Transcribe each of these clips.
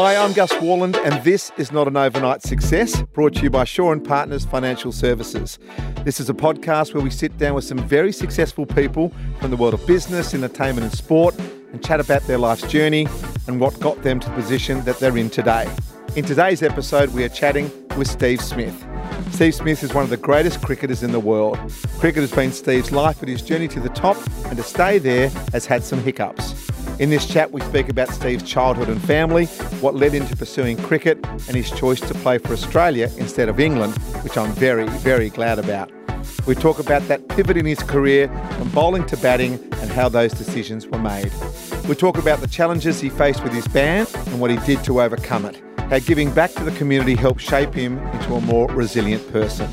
Hi, I'm Gus Worland, and this is Not an Overnight Success, brought to you by Shaw and Partners Financial Services. This is a podcast where we sit down with some very successful people from the world of business, entertainment, and sport and chat about their life's journey and what got them to the position that they're in today. In today's episode, we are chatting with Steve Smith. Steve Smith is one of the greatest cricketers in the world. Cricket has been Steve's life, but his journey to the top and to stay there has had some hiccups. In this chat, we speak about Steve's childhood and family, what led him to pursuing cricket, and his choice to play for Australia instead of England, which I'm very, very glad about. We talk about that pivot in his career from bowling to batting and how those decisions were made. We talk about the challenges he faced with his band and what he did to overcome it. How giving back to the community helped shape him into a more resilient person.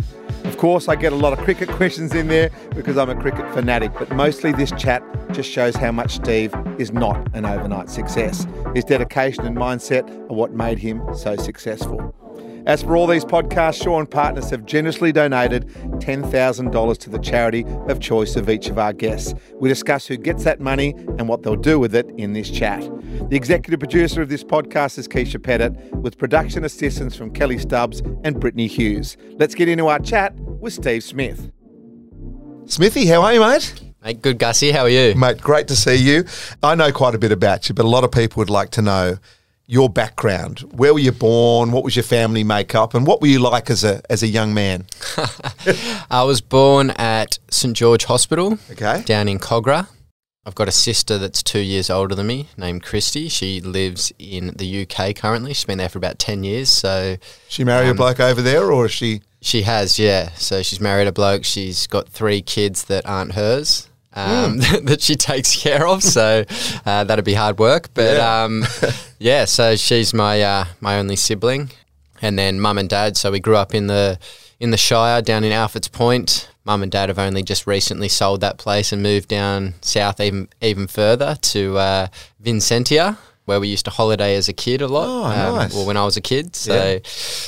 Course, I get a lot of cricket questions in there because I'm a cricket fanatic, but mostly this chat just shows how much Steve is not an overnight success. His dedication and mindset are what made him so successful. As for all these podcasts, Shaw and Partners have generously donated $10,000 to the charity of choice of each of our guests. We discuss who gets that money and what they'll do with it in this chat. The executive producer of this podcast is Keeshia Pettit, with production assistance from Kelly Stubbs and Brittany Hughes. Let's get into our chat with Steve Smith. Smithy, how are you, mate? Mate, good, Gussie. How are you? Mate, great to see you. I know quite a bit about you, but a lot of people would like to know your background. Where were you born? What was your family makeup? And what were you like as a as a young man? I was born at St George Hospital, Okay. down in Kogarah. I've got a sister that's two years older than me, named Christy. She lives in the UK currently. She's been there for about ten years. So She married a Um, bloke over there, or is she? she has, yeah. So she's married a bloke. She's got three kids that aren't hers. Um, that she takes care of, so uh, that'd be hard work. But Yeah. um, yeah, so she's my uh, my only sibling, and then mum and dad. So we grew up in the in the Shire down in Alfords Point. Mum and dad have only just recently sold that place and moved down south even even further to uh, Vincentia, where we used to holiday as a kid a lot. Oh, nice. Well, when I was a kid, so Yeah.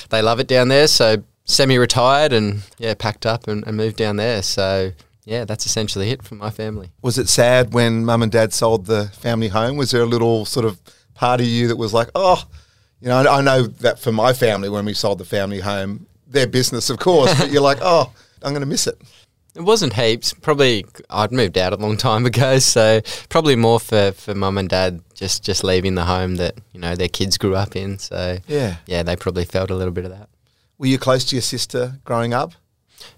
they love it down there. So semi-retired and yeah, packed up and, and moved down there. So yeah, that's essentially it for my family. Was it sad when mum and dad sold the family home? Was there a little sort of part of you that was like, oh, you know, I I know that for my family when we sold the family home, their business, of course, but you're like, oh, I'm going to miss it. It wasn't heaps. Probably I'd moved out a long time ago, so probably more for, for mum and dad just, just leaving the home that you know their kids grew up in. So Yeah. yeah, they probably felt a little bit of that. Were you close to your sister growing up?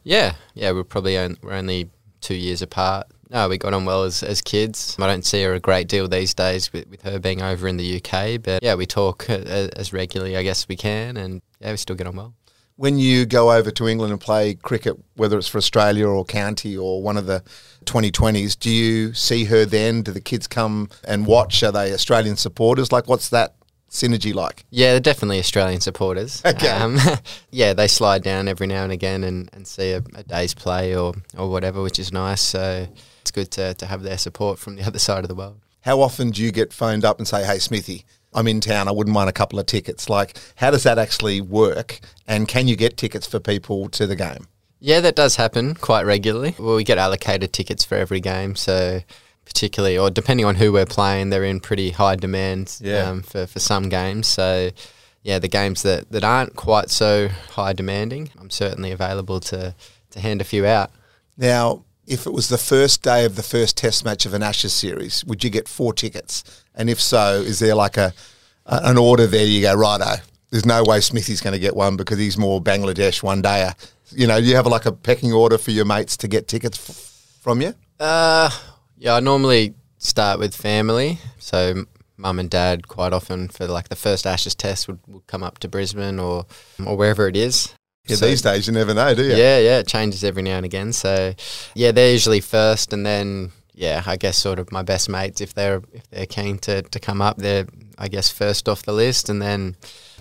Yeah, yeah, we're probably on, we're only two years apart. No, we got on well as, as kids. I don't see her a great deal these days with, with her being over in the UK, but yeah, we talk as, as regularly, I guess we can, and yeah, we still get on well. When you go over to England and play cricket, whether it's for Australia or county or one of the 2020s, do you see her then? Do the kids come and watch? Are they Australian supporters? Like, what's that synergy like? Yeah, they're definitely Australian supporters. Okay. Um, yeah, they slide down every now and again and, and see a, a day's play or, or whatever, which is nice. So it's good to, to have their support from the other side of the world. How often do you get phoned up and say, "Hey, Smithy, I'm in town. I wouldn't mind a couple of tickets." Like, how does that actually work? And can you get tickets for people to the game? Yeah, that does happen quite regularly. Well, we get allocated tickets for every game, so particularly, or depending on who we're playing, they're in pretty high demand Yeah. um, for, for some games. So, yeah, the games that, that aren't quite so high demanding, I'm certainly available to, to hand a few out. Now, if it was the first day of the first Test match of an Ashes series, would you get four tickets? And if so, is there like a, a an order there? You go righto. There's no way Smithy's going to get one because he's more Bangladesh one dayer. You know, you have like a pecking order for your mates to get tickets f- from you. Uh, yeah, I normally start with family. So mum and dad quite often for like the first Ashes test would, would come up to Brisbane or or wherever it is. Yeah, So- these days you never know, do you? Yeah, yeah, it changes every now and again. So yeah, they're usually first, and then yeah, I guess sort of my best mates if they're if they're keen to, to come up, they're I guess first off the list, and then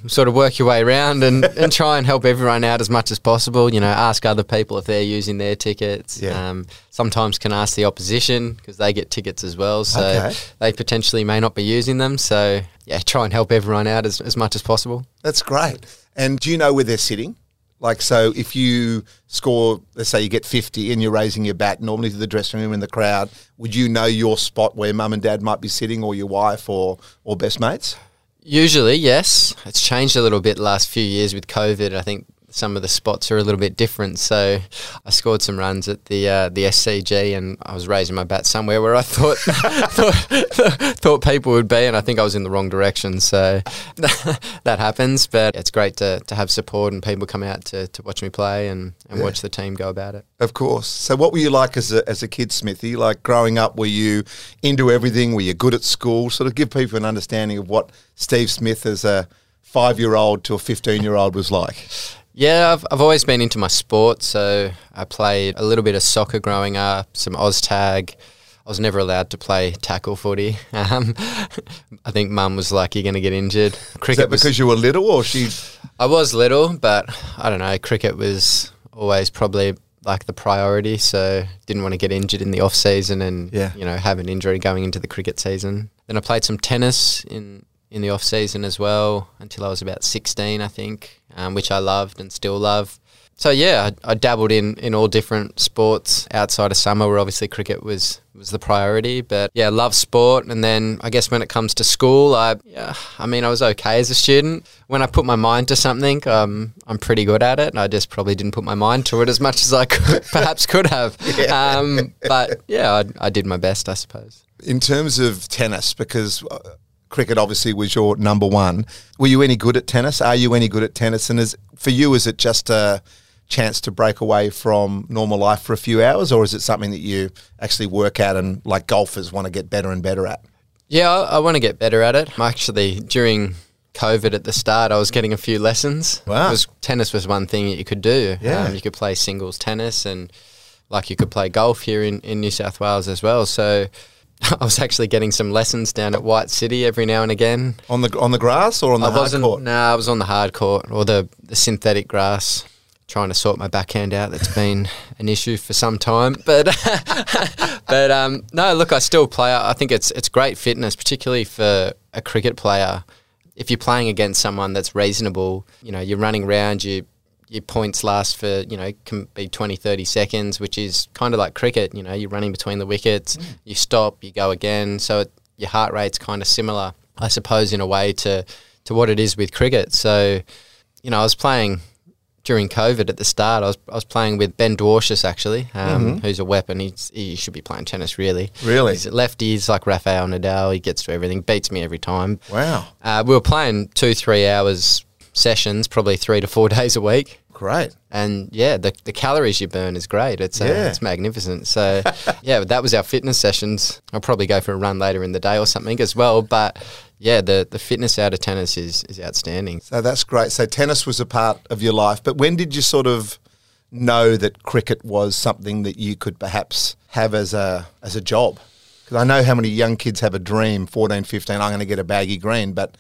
sort of work your way around and, and try and help everyone out as much as possible. You know, ask other people if they're using their tickets. Yeah. Um, sometimes can ask the opposition because they get tickets as well, so Okay. they potentially may not be using them. So yeah, try and help everyone out as, as much as possible. That's great. And do you know where they're sitting? Like, so if you score, let's say you get 50 and you're raising your bat normally to the dressing room in the crowd, would you know your spot where mum and dad might be sitting or your wife or, or best mates? Usually, yes. It's changed a little bit last few years with COVID. I think some of the spots are a little bit different. So I scored some runs at the uh, the SCG, and I was raising my bat somewhere where I thought thought, thought people would be, and I think I was in the wrong direction. So that happens, but it's great to, to have support and people come out to, to watch me play and, and Yeah. watch the team go about it. Of course. So, what were you like as a, as a kid, Smithy? Like growing up, were you into everything? Were you good at school? Sort of give people an understanding of what Steve Smith as a five year old to a 15 year old was like. Yeah, I've, I've always been into my sport. So I played a little bit of soccer growing up, some Oz tag. I was never allowed to play tackle footy. Um, I think mum was like, you're going to get injured. Is Cricket that was- because you were little or she? I was little, but I don't know. Cricket was always probably like the priority. So didn't want to get injured in the off season and Yeah. you know have an injury going into the cricket season. Then I played some tennis in in the off season as well until I was about sixteen, I think, um, which I loved and still love. So yeah, I, I dabbled in, in all different sports outside of summer, where obviously cricket was was the priority. But yeah, love sport. And then I guess when it comes to school, I yeah, I mean I was okay as a student. When I put my mind to something, um, I'm pretty good at it. And I just probably didn't put my mind to it as much as I could, perhaps could have. Um, but yeah, I, I did my best, I suppose. In terms of tennis, because cricket obviously was your number one, were you any good at tennis? Are you any good at tennis? And is for you, is it just a chance to break away from normal life for a few hours, or is it something that you actually work at and like golfers want to get better and better at? Yeah, I, I want to get better at it. Actually, during COVID at the start, I was getting a few lessons. Wow. Was, tennis was one thing that you could do. Yeah. Um, you could play singles tennis and like you could play golf here in, in New South Wales as well. So I was actually getting some lessons down at White City every now and again. On the on the grass or on the I hard court? No, I was on the hard court or the, the synthetic grass, trying to sort my backhand out. That's been an issue for some time. But but um, no, look, I still play. I think it's it's great fitness, particularly for a cricket player. If you're playing against someone that's reasonable, you know, you're running around, you your points last for, you know, can be 20, 30 seconds, which is kind of like cricket. You know, you're running between the wickets, you stop, you go again. So it, your heart rate's kind of similar, I suppose, in a way to, to what it is with cricket. So, you know, I was playing during COVID at the start. I was, I was playing with Ben Dwarshuis, actually, um, who's a weapon. He's, he should be playing tennis, really. Really? He's a lefty. He's like Rafael Nadal. He gets to everything, beats me every time. Wow, Uh, we were playing two, three hours sessions, probably three to four days a week. great. And yeah, the, the calories you burn is great. It's uh, Yeah. it's magnificent. So yeah, that was our fitness sessions. I'll probably go for a run later in the day or something as well. But yeah, the, the fitness out of tennis is, is outstanding. So that's great. So tennis was a part of your life, but when did you sort of know that cricket was something that you could perhaps have as a as a job? Because I know how many young kids have a dream, 14, 15, I'm going to get a baggy green, but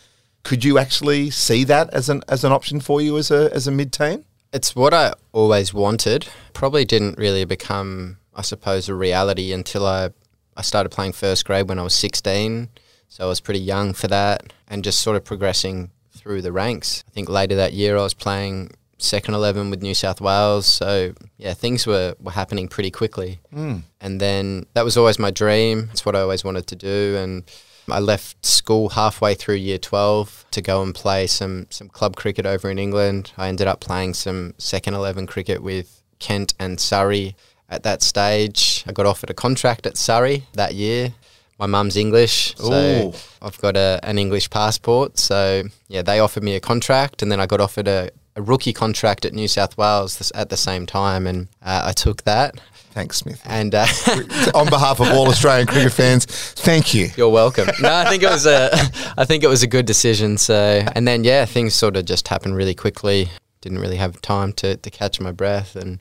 could you actually see that as an as an option for you as a as a mid teen? It's what I always wanted. Probably didn't really become, I suppose, a reality until I, I started playing first grade when I was 16. So I was pretty young for that and just sort of progressing through the ranks. I think later that year I was playing second 11 with New South Wales. So yeah, things were, were happening pretty quickly. Hmm. And then that was always my dream. It's what I always wanted to do. And I left school halfway through year 12 to go and play some, some club cricket over in England. I ended up playing some second 11 cricket with Kent and Surrey at that stage. I got offered a contract at Surrey that year. My mum's English, so Ooh. I've got a, an English passport. So, yeah, they offered me a contract, and then I got offered a, a rookie contract at New South Wales at the same time, and uh, I took that. Thanks, Smith. And uh, On behalf of all Australian cricket fans, thank you. You're welcome. No, I think it was a, I think it was a good decision. So, and then yeah, things sort of just happened really quickly. Didn't really have time to, to catch my breath, and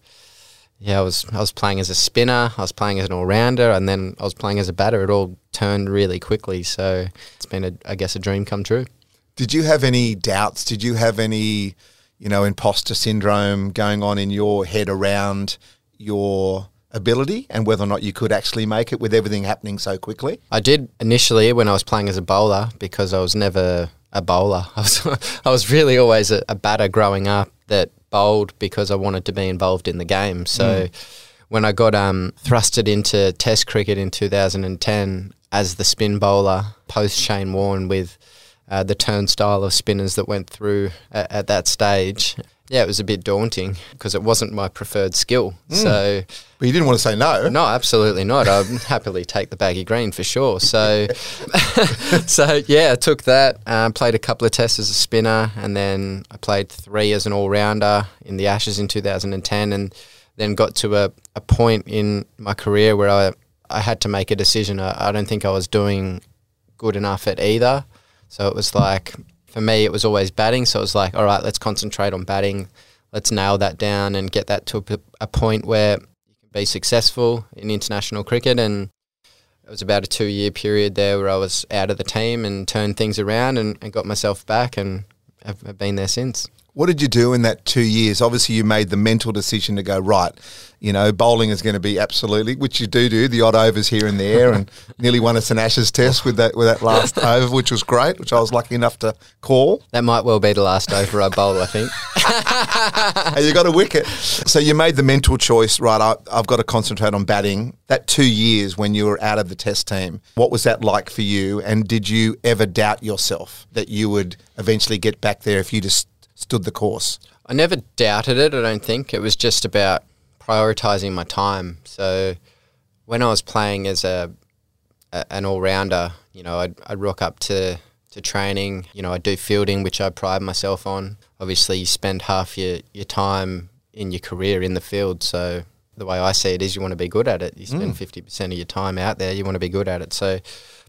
yeah, I was I was playing as a spinner, I was playing as an all rounder, and then I was playing as a batter. It all turned really quickly. So it's been a, I guess, a dream come true. Did you have any doubts? Did you have any, you know, imposter syndrome going on in your head around your ability and whether or not you could actually make it with everything happening so quickly? I did initially when I was playing as a bowler because I was never a bowler. I was I was really always a, a batter growing up that bowled because I wanted to be involved in the game. So when I got um, thrusted into Test cricket in 2010 as the spin bowler post Shane Warne with uh, the turnstile of spinners that went through at, at that stage. Yeah, it was a bit daunting because it wasn't my preferred skill. So, But you didn't want to say no. no, absolutely not. I'd happily take the baggy green for sure. So, so yeah, I took that. Um, played a couple of tests as a spinner, and then I played three as an all rounder in the Ashes in 2010, and then got to a, a point in my career where I I had to make a decision. I, I don't think I was doing good enough at either. So it was like for me, it was always batting. So it was like, all right, let's concentrate on batting. Let's nail that down and get that to a, a point where you can be successful in international cricket. And it was about a two year period there where I was out of the team and turned things around and, and got myself back and have, have been there since. What did you do in that two years? Obviously, you made the mental decision to go right. You know, bowling is going to be absolutely, which you do do the odd overs here and there, and nearly won us an Ashes test with that with that last over, which was great, which I was lucky enough to call. That might well be the last over I bowl, I think. and you got a wicket. So you made the mental choice, right? I, I've got to concentrate on batting. That two years when you were out of the Test team, what was that like for you? And did you ever doubt yourself that you would eventually get back there if you just stood the course? I never doubted it, I don't think. It was just about prioritizing my time. So when I was playing as a, a an all rounder, you know, I'd, I'd rock up to, to training, you know, I'd do fielding, which I pride myself on. Obviously, you spend half your, your time in your career in the field. So the way I see it is you want to be good at it. You spend mm. 50% of your time out there, you want to be good at it. So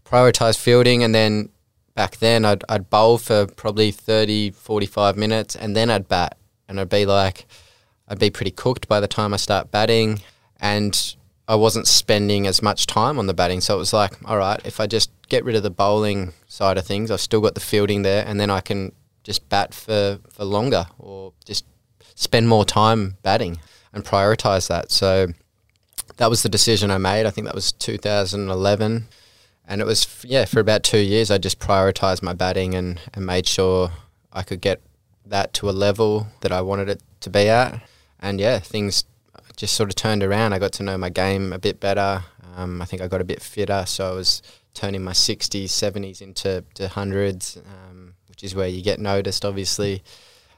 prioritize fielding and then back then I'd, I'd bowl for probably 30, 45 minutes and then I'd bat. And I'd be like, I'd be pretty cooked by the time I start batting. And I wasn't spending as much time on the batting. So it was like, all right, if I just get rid of the bowling side of things, I've still got the fielding there and then I can just bat for, for longer or just spend more time batting and prioritize that. So that was the decision I made. I think that was 2011 and it was yeah for about two years I just prioritized my batting and, and made sure I could get that to a level that I wanted it to be at. And yeah things just sort of turned around. I got to know my game a bit better. Um, I think I got a bit fitter. So I was turning my 60s 70s into to hundreds um, which is where you get noticed obviously.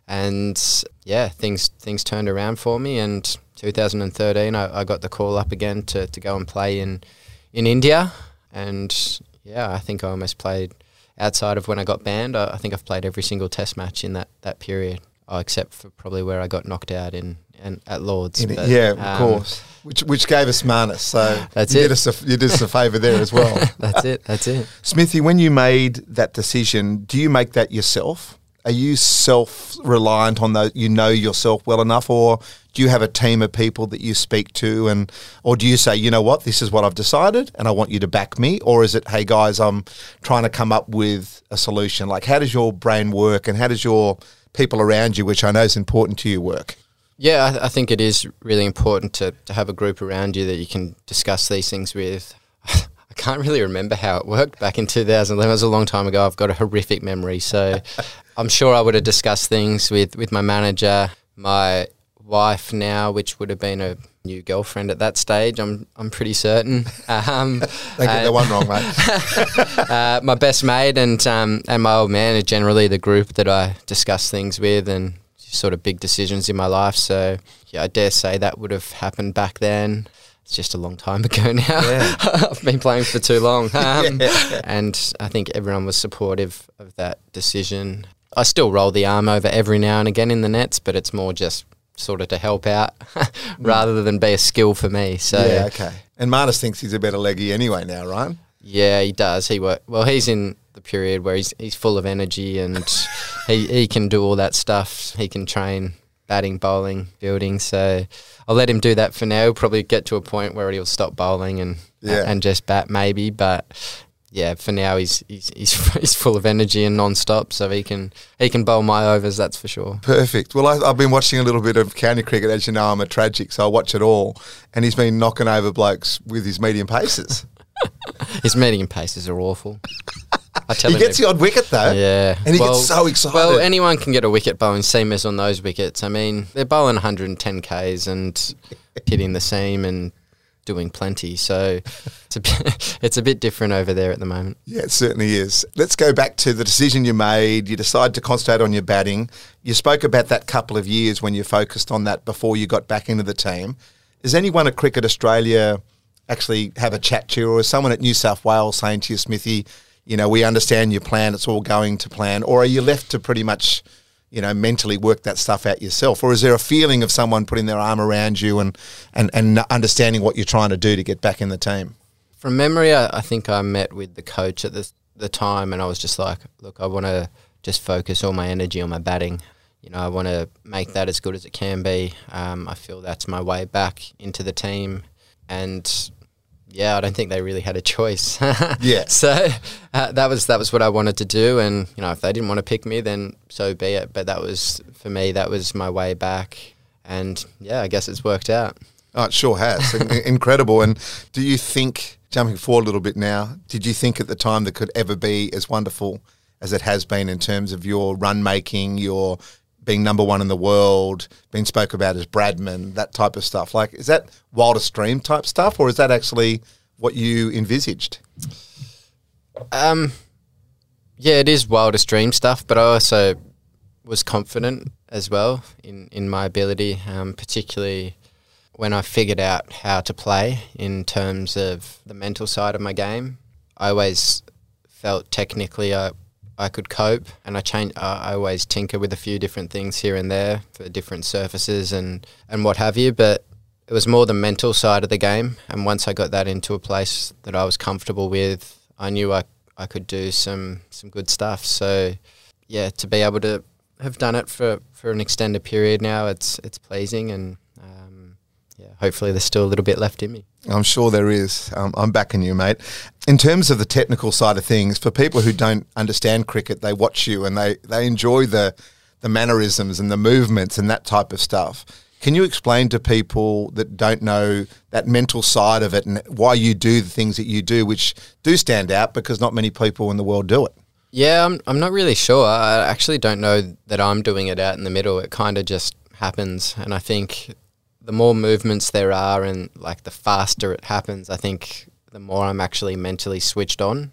And yeah things things turned around for me. And 2013 I, I got the call up again to, to go and play in in India and yeah, I think I almost played outside of when I got banned. I, I think I've played every single Test match in that that period, oh, except for probably where I got knocked out in, in at Lords. But, yeah, of um, course. Which which gave us Marnus. So That's you it. Did us a, you did us a favour there as well. That's it. That's it. Smithy, when you made that decision, do you make that yourself? Are you self reliant on those? You know yourself well enough, or do you have a team of people that you speak to, and or do you say, you know what, this is what I've decided, and I want you to back me, or is it, hey guys, I'm trying to come up with a solution? Like, how does your brain work, and how does your people around you, which I know is important to you, work? Yeah, I, I think it is really important to, to have a group around you that you can discuss these things with. I can't really remember how it worked back in 2011. It was a long time ago. I've got a horrific memory. So I'm sure I would have discussed things with, with my manager, my wife now, which would have been a new girlfriend at that stage. I'm I'm pretty certain. Um, Don't get that one wrong, mate. uh, my best mate and um, and my old man are generally the group that I discuss things with and sort of big decisions in my life. So yeah, I dare say that would have happened back then. It's just a long time ago now. Yeah. I've been playing for too long, um, and I think everyone was supportive of that decision. I still roll the arm over every now and again in the nets, but it's more just sort of to help out rather than be a skill for me. So yeah, okay. And Marnus thinks he's a better leggy anyway now, right? Yeah, he does. He work well. He's in the period where he's he's full of energy and he he can do all that stuff. He can train batting, bowling, fielding. So I'll let him do that for now. He'll probably get to a point where he'll stop bowling and Yeah. and just bat maybe. But yeah, for now he's he's he's, he's full of energy and non-stop, so he can he can bowl my overs. That's for sure. Perfect. Well, I, I've been watching a little bit of county cricket. As you know, I'm a tragic, so I watch it all. And he's been knocking over blokes with his medium paces. His medium paces are awful. I tell he him gets every- the odd wicket though. Yeah, And he gets so excited. Well, anyone can get a wicket bowling seamers on those wickets. I mean, they're bowling 110 k's and hitting the seam, and doing plenty. So it's a bit, it's a bit different over there at the moment. Yeah, it certainly is. Let's go back to the decision you made. You decided to concentrate on your batting. You spoke about that couple of years when you focused on that before you got back into the team. Is anyone at Cricket Australia actually have a chat to you, or is someone at New South Wales saying to you, Smithy, you know, we understand your plan, it's all going to plan, or are you left to pretty much you know, mentally work that stuff out yourself? Or is there a feeling of someone putting their arm around you and, and, and understanding what you're trying to do to get back in the team? From memory, I, I think I met with the coach at the, the time and I was just like, look, I want to just focus all my energy on my batting. You know, I want to make that as good as it can be. Um, I feel that's my way back into the team. And yeah, I don't think they really had a choice. yeah. So uh, that was that was what I wanted to do, and you know, if they didn't want to pick me, then so be it. But that was for me. That was my way back, and yeah, I guess it's worked out. Oh, it sure has. Incredible. And do you think, jumping forward a little bit now, did you think at the time that could ever be as wonderful as it has been in terms of your run making, your being number one in the world, being spoke about as Bradman, that type of stuff. Like, is that wildest dream type stuff, or is that actually what you envisaged? Um, yeah, it is wildest dream stuff, but I also was confident as well in in my ability, um, particularly when I figured out how to play in terms of the mental side of my game. I always felt technically I I could cope, and I change. I always tinker with a few different things here and there for different surfaces and and what have you. But it was more the mental side of the game, and once I got that into a place that I was comfortable with, I knew I I could do some some good stuff. So yeah, to be able to have done it for, for an extended period now, it's it's pleasing, and um, yeah, hopefully there's still a little bit left in me. I'm sure there is. Um, I'm backing you, mate. In terms of the technical side of things, for people who don't understand cricket, they watch you and they, they enjoy the the mannerisms and the movements and that type of stuff. Can you explain to people that don't know that mental side of it and why you do the things that you do, which do stand out because not many people in the world do it? Yeah, I'm, I'm not really sure. I actually don't know that I'm doing it out in the middle. It kind of just happens. And I think the more movements there are and like the faster it happens, I think the more I'm actually mentally switched on.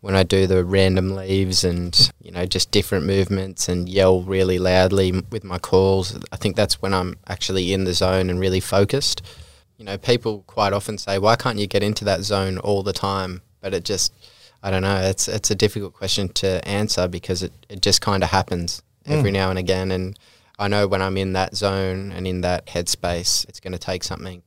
When I do the random leaves and you know just different movements and yell really loudly with my calls, I think that's when I'm actually in the zone and really focused. You know, people quite often say, "Why can't you get into that zone all the time?" But it just, I don't know. It's it's a difficult question to answer because it, it just kind of happens every mm. now and again, and I know when I'm in that zone and in that headspace, it's going to take something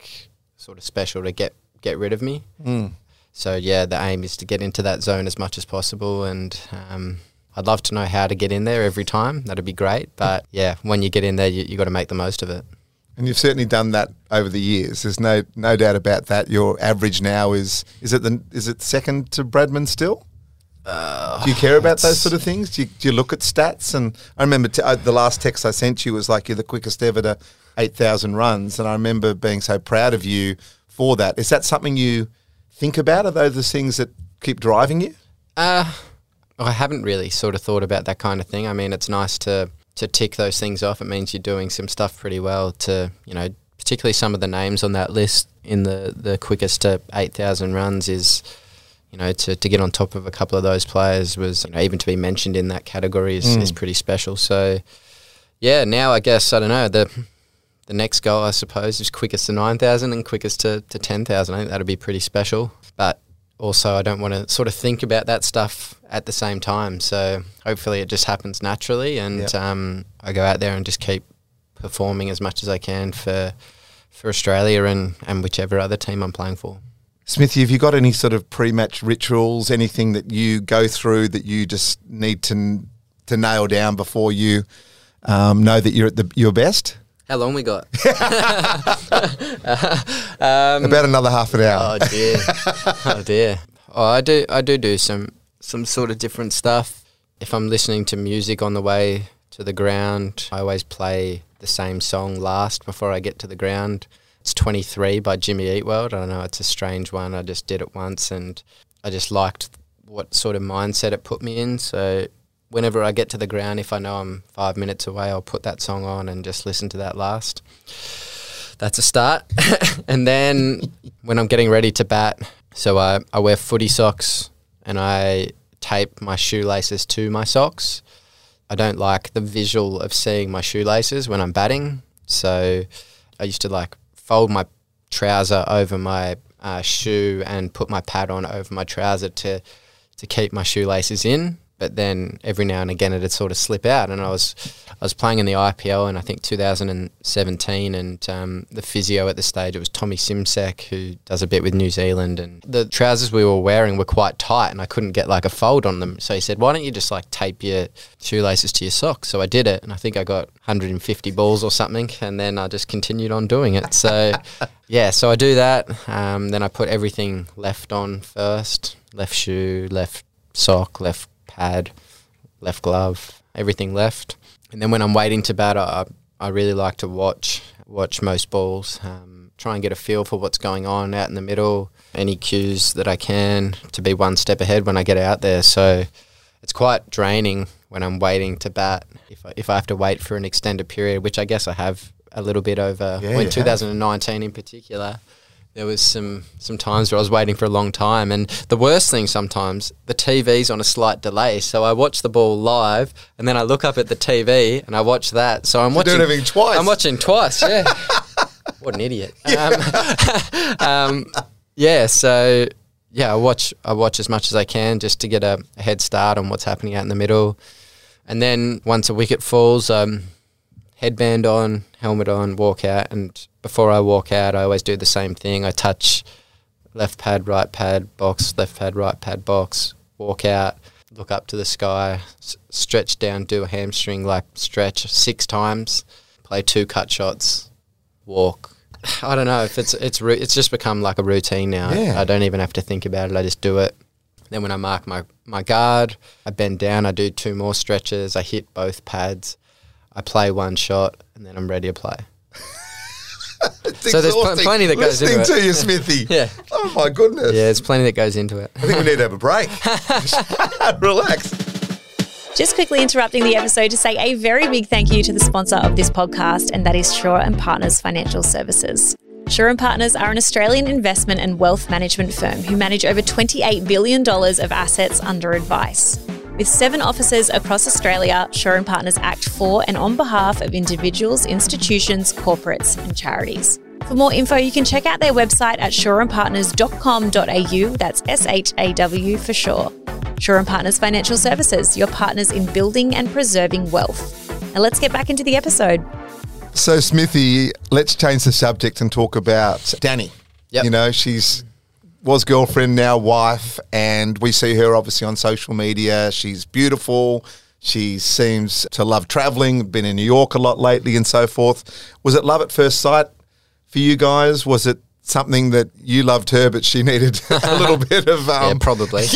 sort of special to get get rid of me. Mm. So yeah, the aim is to get into that zone as much as possible, and um, I'd love to know how to get in there every time. That'd be great. But yeah, when you get in there, you, you got to make the most of it. And you've certainly done that over the years. There's no no doubt about that. Your average now is is it the is it second to Bradman still? Uh, do you care about those sort of things? Do you, do you look at stats? And I remember t- uh, the last text I sent you was like, you're the quickest ever to 8,000 runs. And I remember being so proud of you for that. Is that something you think about? Are those the things that keep driving you? Uh, I haven't really sort of thought about that kind of thing. I mean, it's nice to, to tick those things off. It means you're doing some stuff pretty well to, you know, particularly some of the names on that list in the, the quickest to 8,000 runs is – you know, to, to get on top of a couple of those players was, you know, even to be mentioned in that category is, mm. is pretty special. So, yeah, now I guess, I don't know, the the next goal, I suppose, is quickest to 9,000 and quickest to, to 10,000. I think that'd be pretty special. But also, I don't want to sort of think about that stuff at the same time. So, hopefully, it just happens naturally and yep. um, I go out there and just keep performing as much as I can for for Australia and, and whichever other team I'm playing for. Smithy, have you got any sort of pre-match rituals, anything that you go through that you just need to to nail down before you um, know that you're at the, your best? How long we got? um, About another half an hour. Oh dear, oh dear. Oh, I do, I do do some some sort of different stuff. If I'm listening to music on the way to the ground, I always play the same song last before I get to the ground. It's 23 by Jimmy Eat World. I don't know it's a strange one. I just did it once and I just liked what sort of mindset it put me in. So whenever I get to the ground, if I know I'm five minutes away, I'll put that song on and just listen to that last. that's a start. and then when I'm getting ready to bat, so I, I wear footy socks and I tape my shoelaces to my socks. I don't like the visual of seeing my shoelaces when I'm batting. So I used to like fold my trouser over my uh, shoe and put my pad on over my trouser to to keep my shoelaces in but then every now and again it'd sort of slip out. And I was I was playing in the IPL in I think 2017, and um, the physio at the stage it was Tommy Simsek who does a bit with New Zealand, and the trousers we were wearing were quite tight, and I couldn't get like a fold on them. So he said, "Why don't you just like tape your shoelaces to your socks?" So I did it, and I think I got 150 balls or something, and then I just continued on doing it. So yeah, so I do that. Um, then I put everything left on first, left shoe, left sock, left pad, left glove, everything left. And then when I'm waiting to bat, I, I really like to watch watch most balls, um, try and get a feel for what's going on out in the middle, any cues that I can to be one step ahead when I get out there. So it's quite draining when I'm waiting to bat. If I, if I have to wait for an extended period, which I guess I have a little bit over Yeah, you 2019 in particular there was some some times where I was waiting for a long time, and the worst thing sometimes the TV's on a slight delay, so I watch the ball live, and then I look up at the TV and I watch that. So I'm You're watching doing twice. I'm watching twice. Yeah, what an idiot. Um, um, yeah, so yeah, I watch I watch as much as I can just to get a, a head start on what's happening out in the middle, and then once a wicket falls, um, headband on, helmet on, walk out, and before I walk out, I always do the same thing. I touch left pad, right pad, box, left pad, right pad, box, walk out, look up to the sky, s- stretch down, do a hamstring like stretch six times, play two cut shots, walk. I don't know if it's it's ru- it's just become like a routine now. Yeah. I don't even have to think about it. I just do it. Then when I mark my, my guard, I bend down, I do two more stretches, I hit both pads, I play one shot, and then I'm ready to play. It's So there's pl- plenty that goes listening into to it. you, Smithy. Yeah. Oh my goodness. Yeah, there's plenty that goes into it. I think we need to have a break. Relax. Just quickly interrupting the episode to say a very big thank you to the sponsor of this podcast, and that is Shaw and Partners Financial Services. Shaw and Partners are an Australian investment and wealth management firm who manage over $28 billion of assets under advice. With seven offices across Australia, Shaw and Partners act for and on behalf of individuals, institutions, corporates, and charities. For more info, you can check out their website at shawandpartners.com.au. That's S H A W for sure. Shaw and Partners Financial Services, your partners in building and preserving wealth. Now let's get back into the episode. So, Smithy, let's change the subject and talk about Dani. Yep. You know, she's was girlfriend, now wife, and we see her obviously on social media. She's beautiful. She seems to love traveling, been in New York a lot lately and so forth. Was it love at first sight for you guys? Was it something that you loved her, but she needed a little bit of. Um, yeah, probably.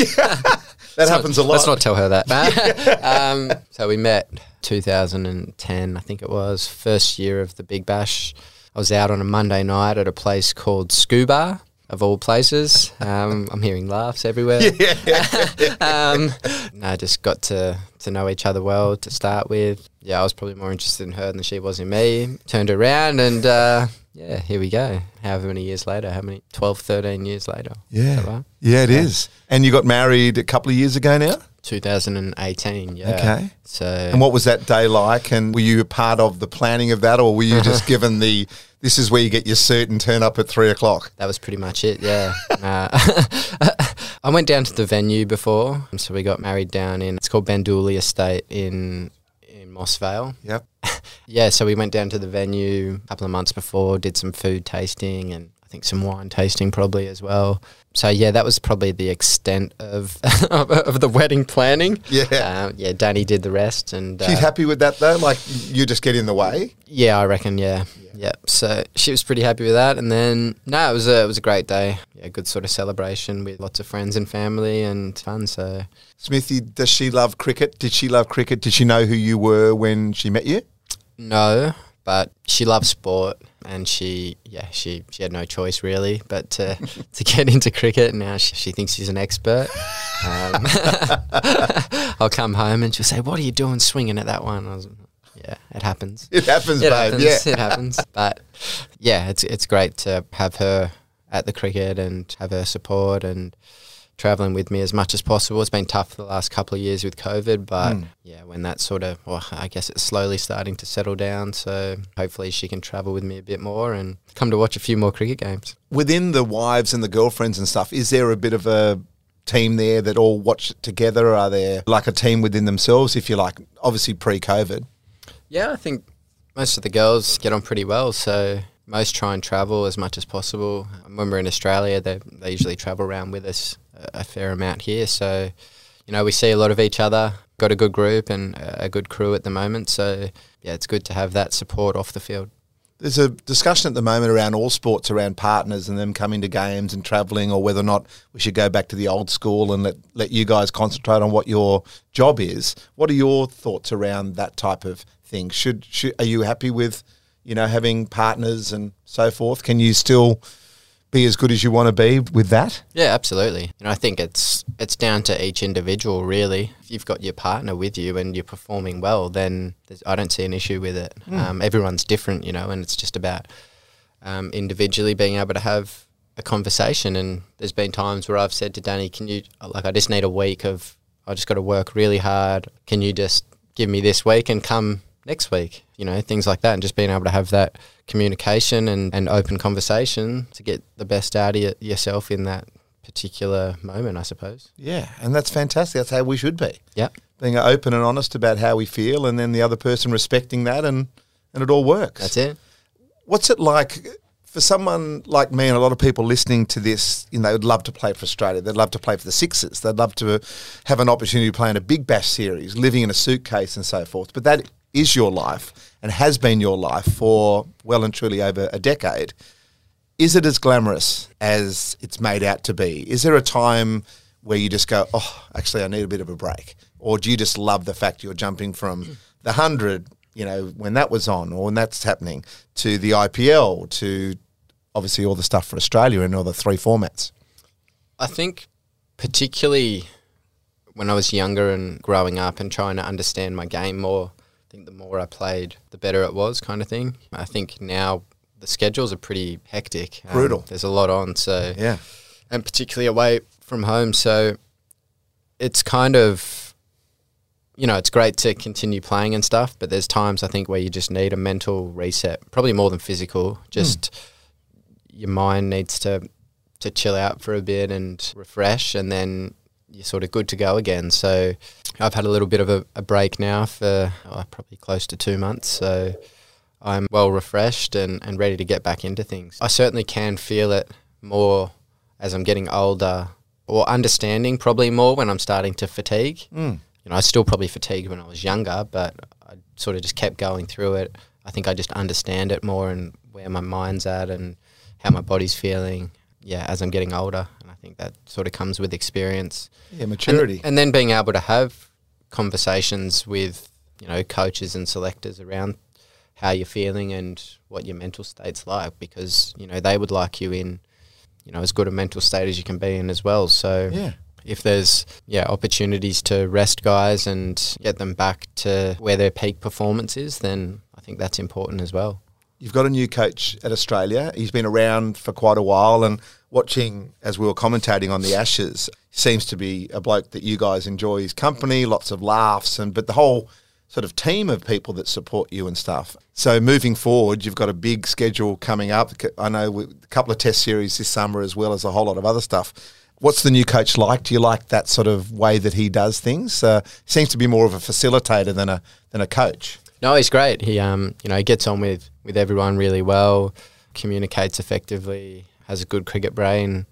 Yeah, that happens a lot. Let's not tell her that. um, so we met 2010, I think it was, first year of the Big Bash. I was out on a Monday night at a place called Scubar, of all places. Um, I'm hearing laughs everywhere. um, no, just got to, to know each other well to start with. Yeah, I was probably more interested in her than she was in me. Turned around and uh, yeah, here we go. However many years later, how many? 12, 13 years later. Yeah. right? Yeah, it is. And you got married a couple of years ago now? 2018, yeah. Okay. So And what was that day like? And were you a part of the planning of that, or were you just given the this is where you get your suit and turn up at three o'clock? that was pretty much it, yeah. uh, I went down to the venue before, so we got married down in it's called Bendooley Estate in in Moss Vale. Yep. Yeah, so we went down to the venue a couple of months before, did some food tasting and I think some wine tasting probably as well. So yeah, that was probably the extent of of, of the wedding planning. Yeah. uh, yeah. Dani did the rest, and She's uh, happy with that though. Like you just get in the way. Yeah, I reckon. Yeah. yeah, So she was pretty happy with that, and then no, it was a it was a great day. Yeah, good sort of celebration with lots of friends and family and fun. So Smithy, does she love cricket? Did she love cricket? Did she know who you were when she met you? no, but she loves sport, and she yeah she she had no choice really but to to get into cricket. Now she, she thinks she's an expert. Um, I'll come home and she'll say, "What are you doing swinging at that one?" I was, yeah, it happens. It happens, It babe. happens. Yeah. It happens. But yeah, it's it's great to have her at the cricket and have her support and traveling with me as much as possible. It's been tough the last couple of years with COVID, but Mm. yeah, when that sort of, well, I guess it's slowly starting to settle down. So hopefully she can travel with me a bit more and come to watch a few more cricket games. Within the wives and the girlfriends and stuff, is there a bit of a team there that all watch it together? Are there like a team within themselves, if you like? Obviously, pre-COVID. Yeah, I think most of the girls get on pretty well. So most try and travel as much as possible. When we're in Australia, they, they usually travel around with us a, fair amount here. So, you know, we see a lot of each other. Got a good group and a a good crew at the moment. So, yeah, it's good to have that support off the field. There's a discussion at the moment around all sports around partners and them coming to games and travelling, or whether or not we should go back to the old school and let, let you guys concentrate on what your job is. What are your thoughts around that type of thing? Should, should are you happy with, you know, having partners and so forth? Can you still be as good as you want to be with that? Yeah, absolutely. You know, I think it's it's down to each individual really. If you've got your partner with you and you're performing well, then there's, I don't see an issue with it. Um, everyone's different, you know, and it's just about um, individually being able to have a conversation. And there's been times where I've said to Dani, "Can you like I just need a week of I just got to work really hard. Can you just give me this week and come next week?" You know, things like that, and just being able to have that communication and, and open conversation to get the best out of yourself in that particular moment, I suppose. Yeah, and that's fantastic. That's how we should be. Yeah. Being open and honest about how we feel, and then the other person respecting that, and and it all works. That's it. What's it like for someone like me and a lot of people listening to this? You know, they would love to play for Australia. They'd love to play for the Sixers. They'd love to have an opportunity to play in a Big Bash series, living in a suitcase and so forth. But that is your life and has been your life for well and truly over a decade. Is it as glamorous as it's made out to be? Is there a time where you just go, oh, actually, I need a bit of a break? Or do you just love the fact you're jumping from the 100, you know, when that was on or when that's happening, to the IPL, to obviously all the stuff for Australia and all the three formats? I think, particularly when I was younger and growing up and trying to understand my game more, think the more I played, the better it was, kind of thing. I think now the schedules are pretty hectic. Um, Brutal. there's a lot on, so Yeah. and particularly away from home. So it's kind of, you know, it's great to continue playing and stuff, but there's times I think where you just need a mental reset, probably more than physical. Just your mind needs to to chill out for a bit and refresh, and then you're sort of good to go again. So I've had a little bit of a, a break now for oh, probably close to two months. So I'm well refreshed and, and ready to get back into things. I certainly can feel it more as I'm getting older or understanding probably more when I'm starting to fatigue. Mm. You know, I still probably fatigued when I was younger, but I sort of just kept going through it. I think I just understand it more and where my mind's at and how my body's feeling. Yeah, as I'm getting older, think that sort of comes with experience. Yeah, And- maturity. And, then being able to have conversations with, you know, coaches and selectors around how you're feeling and what your mental state's like because, you know, they would like you in, you know, as good a mental state as you can be in as well. So yeah. if there's yeah, opportunities to rest guys and get them back to where their peak performance is, then I think that's important as well. You've got a new coach at Australia. He's been around for quite a while, and watching as we were commentating on the Ashes, seems to be a bloke that you guys enjoy his company, lots of laughs, and but the whole sort of team of people that support you and stuff. So moving forward, you've got a big schedule coming up. I know a couple of test series this summer as well as a whole lot of other stuff. What's the new coach like? Do you like that sort of way that he does things? Uh, seems to be more of a facilitator than a than a coach. No, he's great. He um, you know, he gets on with, with everyone really well, communicates effectively, has a good cricket brain,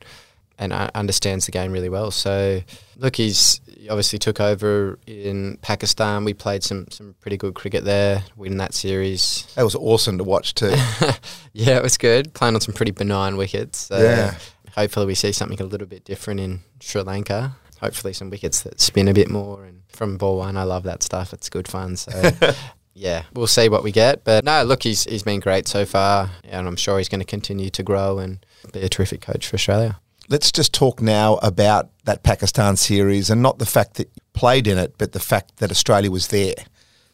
and uh, understands the game really well. So, look, he's he obviously took over in Pakistan. We played some some pretty good cricket there, win that series. That was awesome to watch too. yeah, it was good. Playing on some pretty benign wickets. So Yeah. Hopefully, we see something a little bit different in Sri Lanka. Hopefully, some wickets that spin a bit more. And from ball one, I love that stuff. It's good fun. So. Yeah, we'll see what we get. But no, look, he's he's been great so far, and I'm sure he's going to continue to grow and be a terrific coach for Australia. Let's just talk now about that Pakistan series and not the fact that you played in it, but the fact that Australia was there.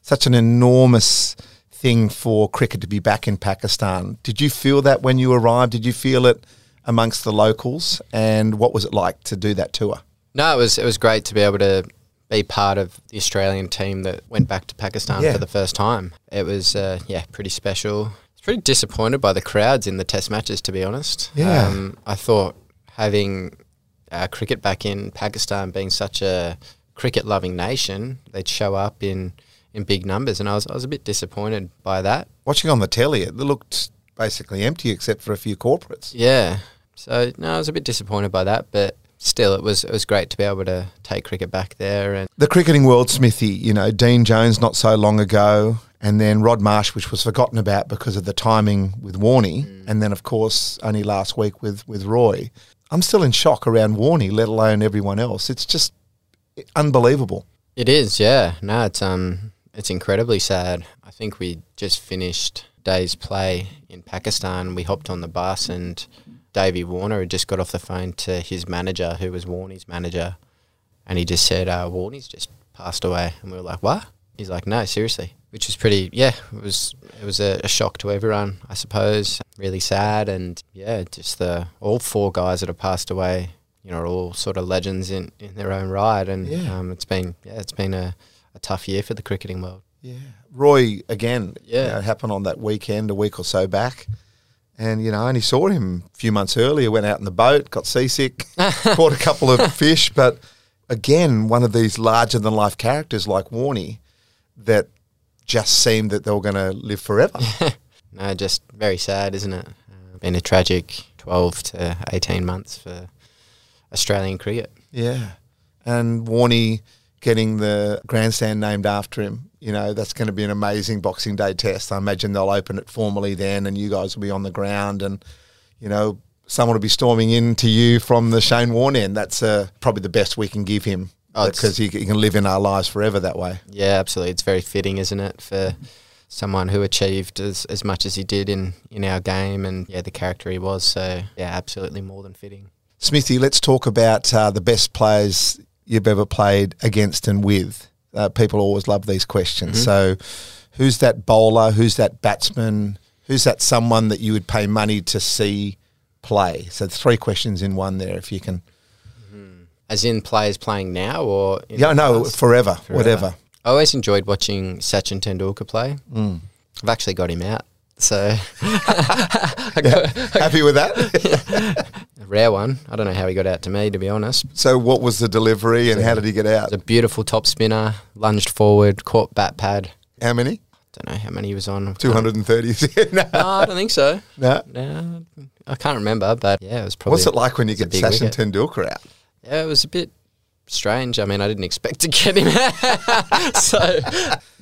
such an enormous thing for cricket to be back in Pakistan. Did you feel that when you arrived? Did you feel it amongst the locals? And what was it like to do that tour? No, it was it was great to be able to be part of the Australian team that went back to Pakistan Yeah. for the first time. It was uh, yeah pretty special. I was pretty disappointed by the crowds in the Test matches, to be honest. Yeah. um, I thought having uh, cricket back in Pakistan being such a cricket loving nation, they'd show up in in big numbers, and I was I was a bit disappointed by that. Watching on the telly, it looked basically empty except for a few corporates. Yeah. So no, I was a bit disappointed by that, but still, it was it was great to be able to take cricket back there and. The cricketing world, Smithy, you know, Dean Jones not so long ago, and then Rod Marsh, which was forgotten about because of the timing with Warney, and then, of course, only last week with, with Roy. I'm still in shock around Warney, let alone everyone else. It's just unbelievable. It is, yeah. No, it's um, it's incredibly sad. I think we just finished day's play in Pakistan. We hopped on the bus, and Davey Warner had just got off the phone to his manager, who was Warney's manager, and he just said, uh, "Warney's just passed away," and we were like, "What?" He's like, "No, seriously." Which was pretty, yeah. It was it was a, a shock to everyone, I suppose. Really sad, and yeah, just the all four guys that have passed away you know, are all sort of legends in, in their own right. And Yeah. um, it's been yeah, it's been a, a tough year for the cricketing world. Yeah. Roy, again, Yeah. you know, it happened on that weekend, a week or so back. And, you know, I only saw him a few months earlier, went out in the boat, got seasick, caught a couple of fish. But again, one of these larger than life characters like Warney that just seemed that they were going to live forever. No, just very sad, isn't it? Uh, been a tragic twelve to eighteen months for Australian cricket. yeah. And Warney getting the grandstand named after him, you know, that's going to be an amazing Boxing Day test. I imagine they'll open it formally then and you guys will be on the ground and, you know, someone will be storming into you from the Shane Warne end. That's uh, probably the best we can give him Oh, because he, he can live in our lives forever that way. Yeah, absolutely. It's very fitting, isn't it, for someone who achieved as, as much as he did in, in our game and yeah, the character he was. So yeah, absolutely more than fitting. Smithy, let's talk about uh, the best players you've ever played against and with. Uh, people always love these questions. So, who's that bowler? Who's that batsman? Who's that someone that you would pay money to see play? So, three questions in one there, if you can. As in players playing now or Yeah, no, past? forever, whatever. I always enjoyed watching Sachin Tendulkar play. Mm. I've actually got him out. So Happy with that? a rare one. I don't know how he got out to me, to be honest. so, what was the delivery and how did he get out? It was a beautiful top spinner, lunged forward, caught bat pad. How many? I don't know how many he was on. 230. no. No, I don't think so. no. No, I can't remember, but yeah, it was probably. What's it like when you get Sachin. Tendulkar out? Yeah, it was a bit strange. I mean, I didn't expect to get him out. so,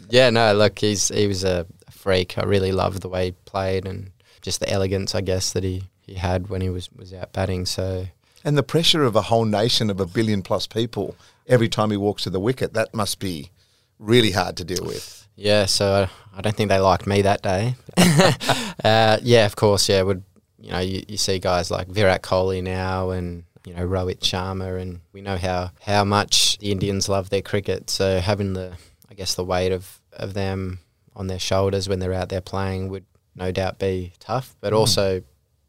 yeah, no, look, he's he was a freak. I really loved the way he played and just the elegance, I guess, that he, he had when he was, was out batting. So, And the pressure of a whole nation of a billion plus people every time he walks to the wicket, that must be really hard to deal with. yeah, so I don't think they liked me that day. uh, yeah, of course, yeah, would you know, you, you see guys like Virat Kohli now and you know Rohit Sharma, and we know how how much the Indians love their cricket. So having the, I guess, the weight of of them on their shoulders when they're out there playing would no doubt be tough, but mm. also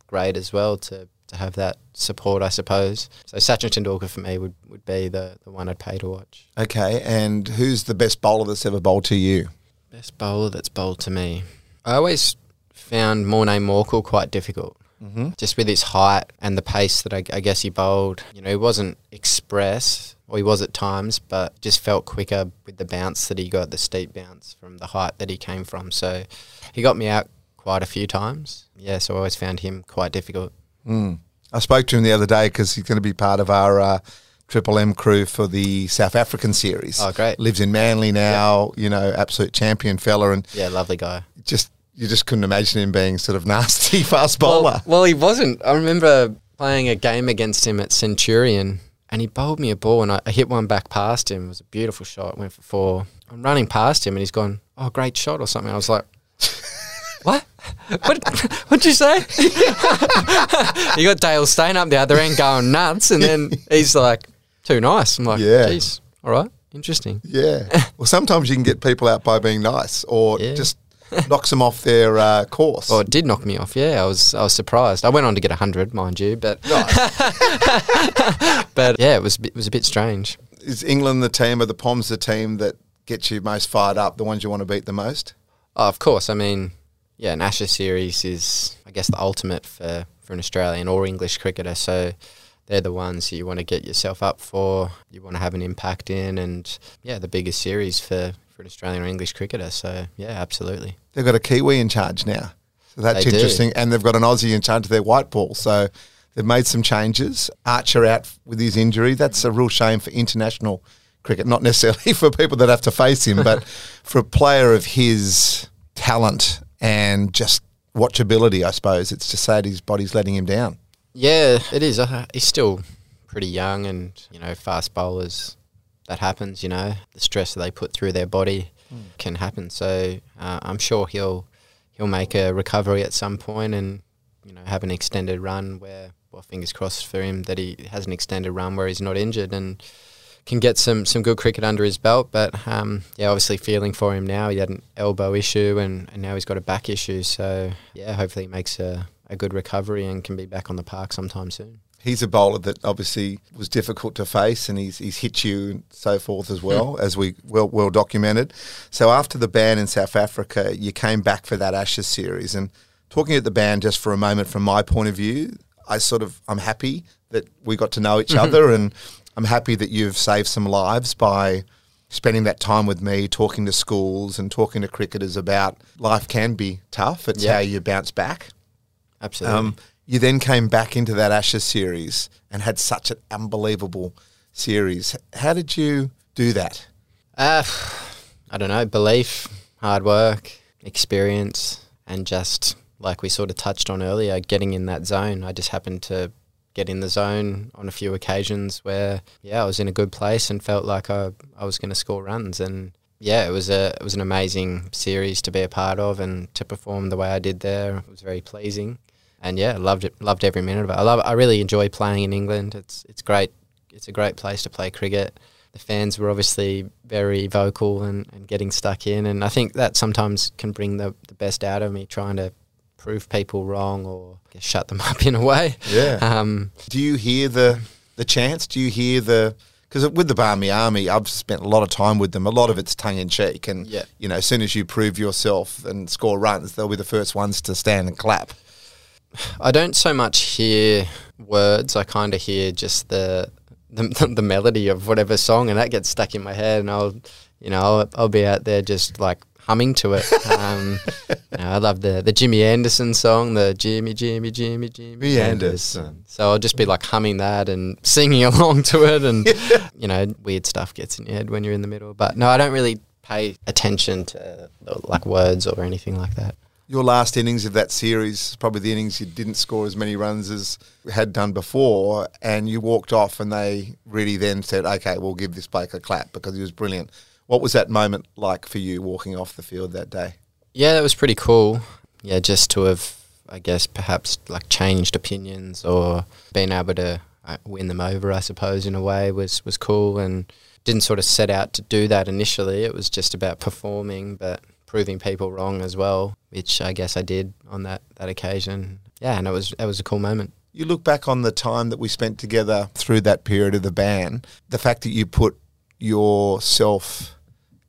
great as well to to have that support, I suppose. So Sachin Tendulkar for me would, would be the, the one I'd pay to watch. Okay, and who's the best bowler that's ever bowled to you? Best bowler that's bowled to me. I always found Morné Morkel quite difficult. Mm-hmm. Just with his height and the pace that I, I guess he bowled. You know, he wasn't express, or he was at times, but just felt quicker with the bounce that he got, the steep bounce from the height that he came from. So he got me out quite a few times. Yeah, so I always found him quite difficult. Mm. I spoke to him the other day because he's going to be part of our uh, Triple M crew for the South African series. Oh, great. Lives in Manly now, you know, absolute champion fella, and Yeah, lovely guy. just you just couldn't imagine him being sort of nasty fast bowler. Well, well, he wasn't. I remember playing a game against him at Centurion, and he bowled me a ball, and I, I hit one back past him. It was a beautiful shot. Went for four. I'm running past him, and he's gone, "Oh, great shot" or something. I was like, "What? What? What'd you say?" you got Dale Steyn up the other end going nuts, and then he's like, "Too nice." I'm like, Yeah. "Jeez, all right." interesting. Yeah. well, sometimes you can get people out by being nice or Yeah. just knocks them off their uh, course. Well, it did knock me off. Yeah, I was I was surprised. I went on to get hundred, mind you, but but yeah, it was it was a bit strange. Is England the team or the Poms the team that gets you most fired up, the ones you want to beat the most? Oh, of course. I mean, yeah, an Ashes series is, I guess, the ultimate for, for an Australian or English cricketer. So they're the ones you want to get yourself up for, you want to have an impact in, and yeah, the biggest series for, for an Australian or English cricketer. So yeah, absolutely. They've got a Kiwi in charge now. So that's They do. interesting. And they've got an Aussie in charge of their white ball. So they've made some changes. Archer out with his injury. That's a real shame for international cricket. Not necessarily for people that have to face him, but for a player of his talent and just watchability, I suppose. It's just sad his body's letting him down. Yeah, it is. Uh, he's still pretty young, and you know, fast bowlers. That happens, you know. The stress that they put through their body can happen. So uh, I'm sure he'll he'll make a recovery at some point, and you know, have an extended run where, well, fingers crossed for him that he has an extended run where he's not injured and can get some some good cricket under his belt. But um, yeah, obviously feeling for him now. He had an elbow issue, and, and now he's got a back issue. So yeah, hopefully he makes a, a good recovery and can be back on the park sometime soon. He's a bowler that obviously was difficult to face, and he's he's hit you and so forth as well as we well well documented. So after the ban in South Africa, you came back for that Ashes series. And talking at the ban just for a moment, from my point of view, I sort of I'm happy that we got to know each other, and I'm happy that you've saved some lives by spending that time with me, talking to schools and talking to cricketers about life can be tough. It's how you bounce back. Absolutely. Um, you then came back into that Ashes series and had such an unbelievable series. How did you do that? Uh, I don't know. Belief, hard work, experience, and just like we sort of touched on earlier, getting in that zone. I just happened to get in the zone on a few occasions where, yeah, I was in a good place and felt like I, I was going to score runs. And yeah, it was a it was an amazing series to be a part of and to perform the way I did there. It was very pleasing. And yeah, loved it. Loved every minute of it. I love. I really enjoy playing in England. It's it's great. It's a great place to play cricket the fans were obviously very vocal and, and getting stuck in. And I think that sometimes can bring the, the best out of me, trying to prove people wrong or shut them up in a way. Yeah. Um, Do you hear the the chants? Do you hear the because with the Barmy Army, I've spent a lot of time with them. A lot of it's tongue in cheek, and Yeah. you know, as soon as you prove yourself and score runs, they'll be the first ones to stand and clap. I don't so much hear words. I kind of hear just the, the the melody of whatever song, and that gets stuck in my head. And I'll, you know, I'll, I'll be out there just like humming to it. Um, you know, I love the the Jimmy Anderson song, the Jimmy Jimmy Jimmy Jimmy Jimmy Anderson. Anderson. So I'll just be like humming that and singing along to it, and you know, weird stuff gets in your head when you're in the middle. But no, I don't really pay attention to like words or anything like that. Your last innings of that series, probably the innings you didn't score as many runs as had done before, and you walked off, and they really then said, "Okay, we'll give this bloke a clap because he was brilliant." What was that moment like for you walking off the field that day? Yeah, that was pretty cool. Yeah, just to have, I guess, perhaps like changed opinions or been able to uh, win them over, I suppose, in a way was was cool. And didn't sort of set out to do that initially. It was just about performing, but proving people wrong as well, which I guess I did on that that occasion. Yeah, and it was it was a cool moment. You look back on the time that we spent together through that period of the ban, the fact that you put yourself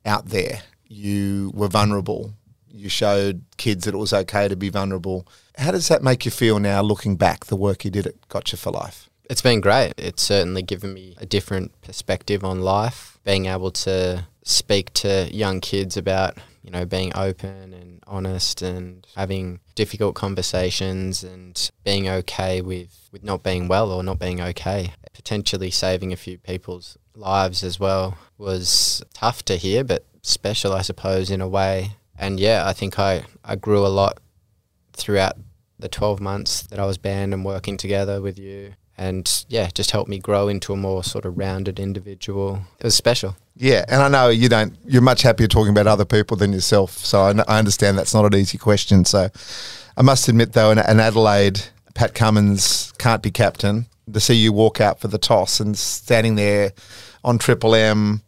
out there, you were vulnerable, you showed kids that it was okay to be vulnerable. How does that make you feel now looking back, the work you did at Gotcha for Life? It's been great. It's certainly given me a different perspective on life. Being able to speak to young kids about, you know, being open and honest and having difficult conversations and being okay with, with not being well or not being okay. Potentially saving a few people's lives as well was tough to hear, but special, I suppose, in a way. And yeah, I think I, I grew a lot throughout the 12 months that I was banned and working together with you. And yeah, just helped me grow into a more sort of rounded individual. It was special. Yeah, and I know you don't. You're much happier talking about other people than yourself. So I, understand that's not an easy question. So I must admit, though, in Adelaide, Pat Cummins can't be captain. To see you walk out for the toss and standing there on Triple M,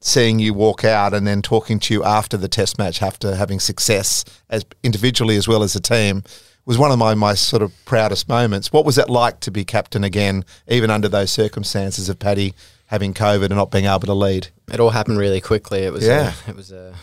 seeing you walk out and then talking to you after the test match, after having success as individually as well as a team, was one of my, my sort of proudest moments. What was it like to be captain again, even under those circumstances of Paddy having COVID and not being able to lead? It all happened really quickly. It was Yeah. A, it was a.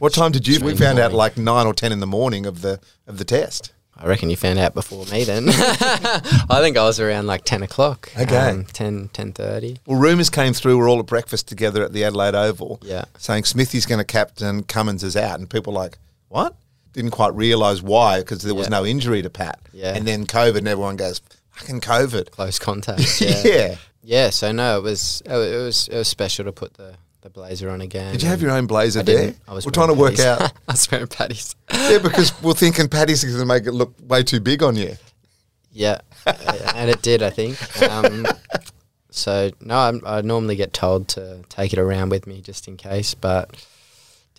What time did you? We found out like nine or ten in the morning of the of the test. I reckon you found out before me then. I think I was around like 10 o'clock. Okay. Um, 10, 10.30. Well, rumours came through. We're all at breakfast together at the Adelaide Oval. Yeah. saying Smithy's going to captain, Cummins is out, and people like, what? Didn't quite realise why because there was no injury to Pat. Yeah. and then COVID, and everyone goes, fucking COVID. Close contact. Yeah. Yeah. yeah. so no, it was, it was it was special to put the, the blazer on again. Did you have your own blazer I there? didn't. I was we're trying to work Paddy's. out. I was wearing Paddy's. yeah, because we're thinking Paddy's is going to make it look way too big on you. Yeah, and it did, I think. Um, so no, I'm, I normally get told to take it around with me just in case, but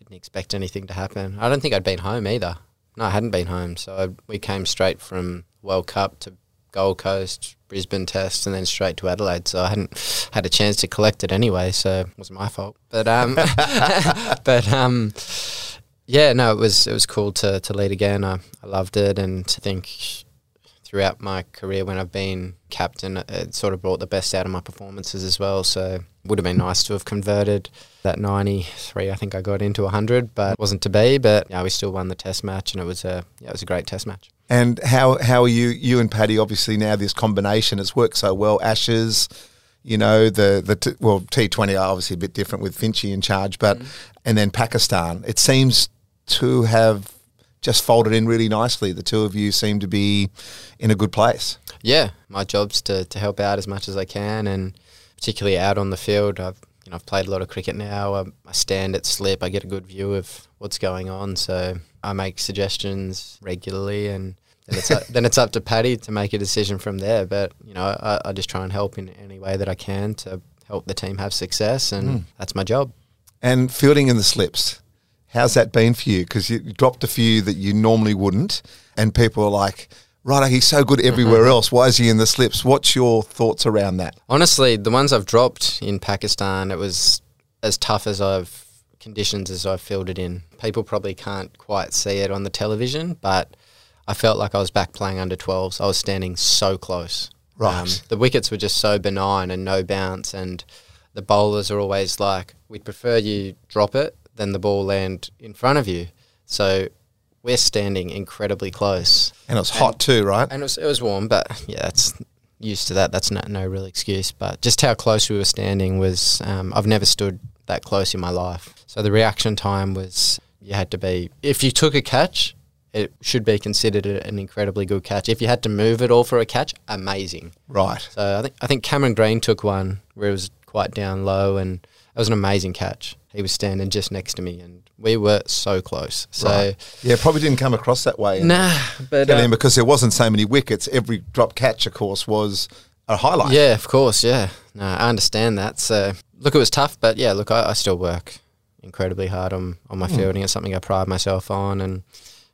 didn't expect anything to happen. I don't think I'd been home either. No, I hadn't been home, so I, we came straight from World Cup to Gold Coast, Brisbane Test, and then straight to Adelaide. So I hadn't had a chance to collect it anyway, so it wasn't my fault. But um, but um, yeah, no, it was it was cool to to lead again. I, I loved it, and to think throughout my career when I've been captain, it sort of brought the best out of my performances as well. So it would have been nice to have converted that 93. I think I got into 100, but it wasn't to be. But yeah, we still won the test match, and it was a yeah, it was a great test match. And how how are you? You and Paddy, obviously now this combination has worked so well. Ashes, you know the the t- well T Twenty are obviously a bit different with Finchie in charge, but mm. and then Pakistan. It seems to have just folded in really nicely. The two of you seem to be in a good place. Yeah, my job's to, to help out as much as I can, and particularly out on the field. I've you know I've played a lot of cricket now. I, I stand at slip. I get a good view of what's going on, so I make suggestions regularly, and then it's up, then it's up to Paddy to make a decision from there. But you know I, I just try and help in any way that I can to help the team have success, and hmm. that's my job. And fielding in the slips, how's that been for you? Because you dropped a few that you normally wouldn't, and people are like, "Right, he's so good everywhere else. Why is he in the slips?" What's your thoughts around that? Honestly, the ones I've dropped in Pakistan, it was as tough as I've conditions as I've fielded in. People probably can't quite see it on the television, but I felt like I was back playing under 12s. I was standing so close. Um, Right. the wickets were just so benign and no bounce, and the bowlers are always like, "We'd prefer you drop it than the ball land in front of you." So we're standing incredibly close. And it was hot too, right? And it was, it was warm, but yeah, that's used to that. That's no, no real excuse. But just how close we were standing was, um, I've never stood that close in my life. So the reaction time was, you had to be, if you took a catch, it should be considered an incredibly good catch. If you had to move it all for a catch, amazing. Right. So I think I think Cameron Green took one where it was quite down low, and it was an amazing catch. He was standing just next to me, and we were so close. So Right. Yeah, probably didn't come across that way. nah, but uh, because there wasn't so many wickets. Every drop catch, of course, was a highlight. Yeah, of course. Yeah, no, I understand that. So, look, it was tough, but yeah, look, I, I still work incredibly hard on on my fielding. It's something I pride myself on, and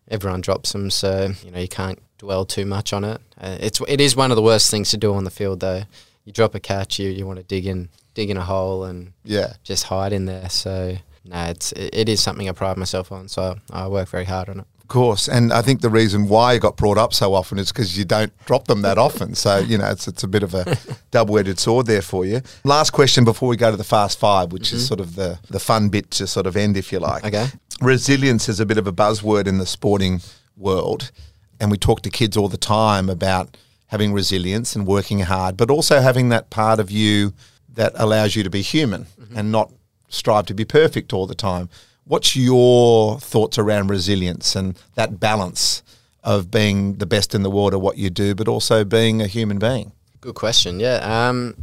everyone drops them, so you know you can't dwell too much on it. Uh, it's it is one of the worst things to do on the field, though. You drop a catch, you you want to dig in dig in a hole and Yeah. just hide in there. So. No, it's it, it is something I pride myself on, so I work very hard on it. Of course, and I think the reason why it got brought up so often is because you don't drop them that often. So you know, it's it's a bit of a double-edged sword there for you. Last question before we go to the fast five, which is mm-hmm. sort of the the fun bit to sort of end, if you like. Okay. Resilience is a bit of a buzzword in the sporting world, and we talk to kids all the time about having resilience and working hard, but also having that part of you that allows you to be human and not strive to be perfect all the time. What's your thoughts around resilience and that balance of being the best in the world at what you do, but also being a human being? Good question. Yeah. Um,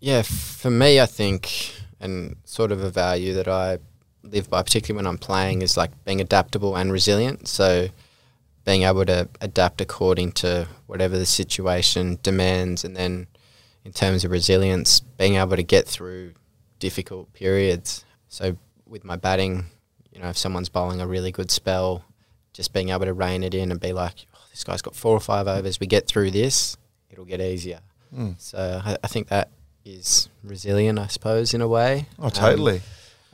yeah. For me, I think, and sort of a value that I live by, particularly when I'm playing, is like being adaptable and resilient. So, being able to adapt according to whatever the situation demands, and then in terms of resilience, being able to get through difficult periods. So, with my batting, you know, if someone's bowling a really good spell, just being able to rein it in and be like, oh, this guy's got four or five overs. We get through this, it'll get easier. So I, I think that is resilient, I suppose, in a way. Oh, Um, totally.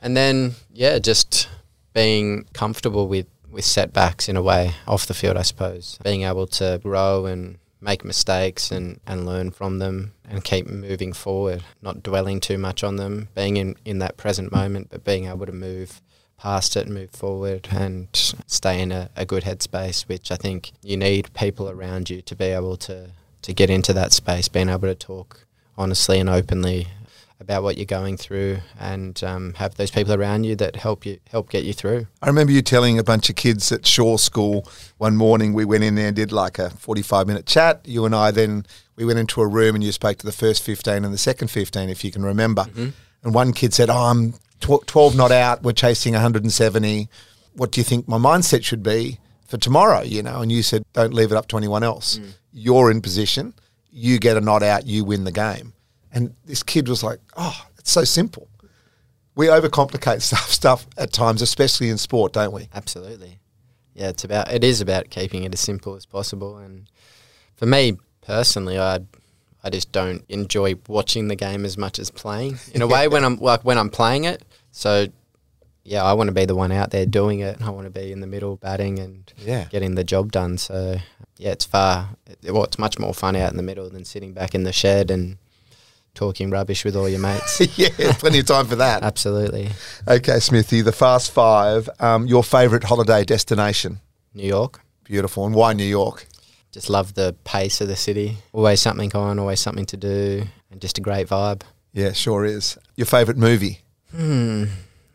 And then, yeah, just being comfortable with, with setbacks in a way off the field, I suppose. Being able to grow and make mistakes and, and learn from them and keep moving forward, not dwelling too much on them, being in, in that present moment, but being able to move past it and move forward and stay in a, a good headspace, which I think you need people around you to be able to, to get into that space, being able to talk honestly and openly about what you're going through and um, have those people around you that help you help get you through. I remember you telling a bunch of kids at Shore School one morning we went in there and did like a 45 minute chat. You and I then we went into a room and you spoke to the first 15 and the second 15 if you can remember. Mm-hmm. And one kid said, "Oh, I'm tw- 12 not out, we're chasing 170. What do you think my mindset should be for tomorrow, you know?" And you said, "Don't leave it up to anyone else. Mm. You're in position. You get a not out, you win the game." And this kid was like, oh, it's so simple. We overcomplicate stuff, stuff at times, especially in sport, don't we? Absolutely. Yeah, it's about it is about keeping it as simple as possible. And for me personally, I I just don't enjoy watching the game as much as playing. In a way, when I'm like when I'm playing it, so yeah, I want to be the one out there doing it. I want to be in the middle batting and yeah. getting the job done. So yeah, it's far. Well, it's much more fun out in the middle than sitting back in the shed and talking rubbish with all your mates. yeah, plenty of time for that. Absolutely. Okay, Smithy, the Fast Five. Um, your favourite holiday destination? New York. Beautiful. And why New York? Just love the pace of the city. Always something on, always something to do, and just a great vibe. Yeah, sure is. Your favourite movie? Hmm.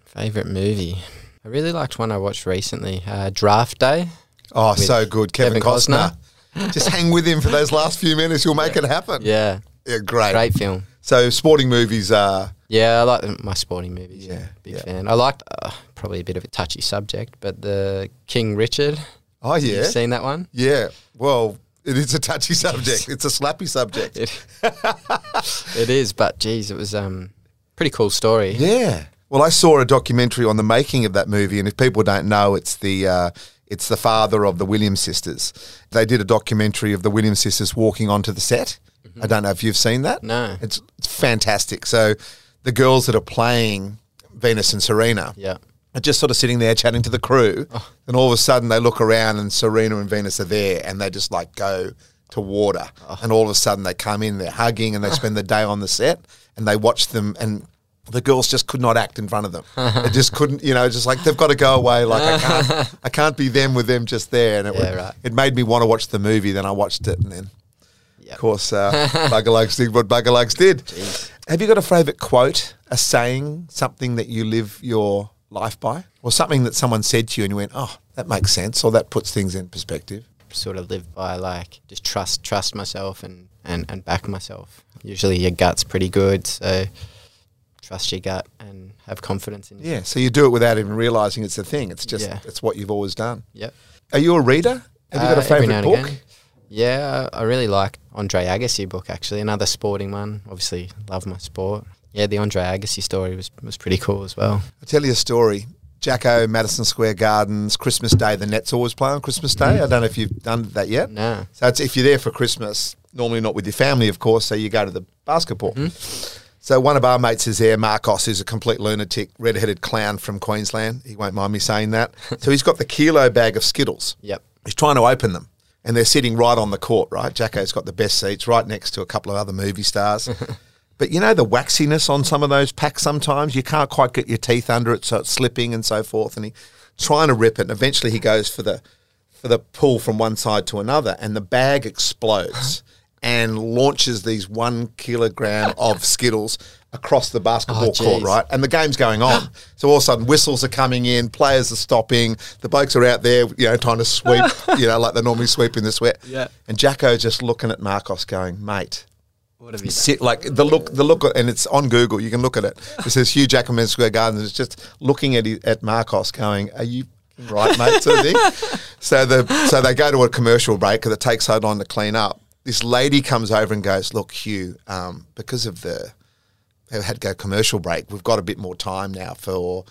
Favourite movie? I really liked one I watched recently, uh, Draft Day. Oh, so good. Kevin, Kevin Costner. Costner. Just hang with him for those last few minutes. You'll make yeah. it happen. Yeah. Yeah, great. Great film. So sporting movies are. Yeah, I like my sporting movies. Yeah, big yeah. fan. I liked uh, probably a bit of a touchy subject, but the King Richard. Oh yeah, You've seen that one? Yeah. Well, it is a touchy subject. it's a slappy subject. it, it is, but geez, it was um pretty cool story. Yeah. Well, I saw a documentary on the making of that movie, and if people don't know, it's the uh, it's the father of the Williams sisters. They did a documentary of the Williams sisters walking onto the set Mm-hmm. I don't know if you've seen that. No. It's, it's fantastic. So the girls that are playing Venus and Serena yeah. are just sort of sitting there chatting to the crew. Oh. And all of a sudden they look around and Serena and Venus are there and they just like go to water. Oh. And all of a sudden they come in, they're hugging and they spend the day on the set and they watch them and the girls just could not act in front of them. they just couldn't, you know, just like they've got to go away. Like I can't, I can't be them with them just there. And it, yeah, would, right. it made me want to watch the movie. Then I watched it, and then Yep. Of course, uh, Buggerlugs did what Buggerlugs did. Jeez. Have you got a favourite quote, a saying, something that you live your life by, or something that someone said to you and you went, "Oh, that makes sense," or that puts things in perspective? Sort of live by like just trust, trust myself and and and back myself. Usually, your gut's pretty good, so trust your gut and have confidence in yourself. Yeah, so you do it without even realizing it's a thing. It's just yeah. it's what you've always done. Yep. Are you a reader? Have you got a uh, favorite book? Again. Yeah, I really like Andre Agassi book actually. Another sporting one. Obviously, love my sport. Yeah, the Andre Agassi story was was pretty cool as well. I'll tell you a story. Jacko, Madison Square Gardens, Christmas Day. The Nets always play on Christmas Day. I don't know if you've done that yet. No. So it's, if you're there for Christmas, normally not with your family, of course. So you go to the basketball. Mm-hmm. So one of our mates is there, Marcos, who's a complete lunatic, red-headed clown from Queensland. He won't mind me saying that. so he's got the kilo bag of Skittles. Yep. He's trying to open them and they're sitting right on the court, right? Jacko's got the best seats right next to a couple of other movie stars. but you know the waxiness on some of those packs sometimes? You can't quite get your teeth under it, so it's slipping and so forth. And he's trying to rip it, and eventually he goes for the for the pull from one side to another, and the bag explodes and launches these one kilogram of Skittles across the basketball oh, court, right? And the game's going on. so all of a sudden, whistles are coming in, players are stopping, the blokes are out there, you know, trying to sweep, you know, like they normally sweep in the sweat. Yeah. And Jacko just looking at Marcos, going, "Mate." What have you sit, like the look, the look, and it's on Google. You can look at it. It says Hugh Jackman Square Gardens. It's just looking at at Marcos, going, "Are you right, mate?" Sort of thing. so the so they go to a commercial break because it takes so long to clean up. This lady comes over and goes, "Look, Hugh, um, because of the had to go commercial break. We've got a bit more time now for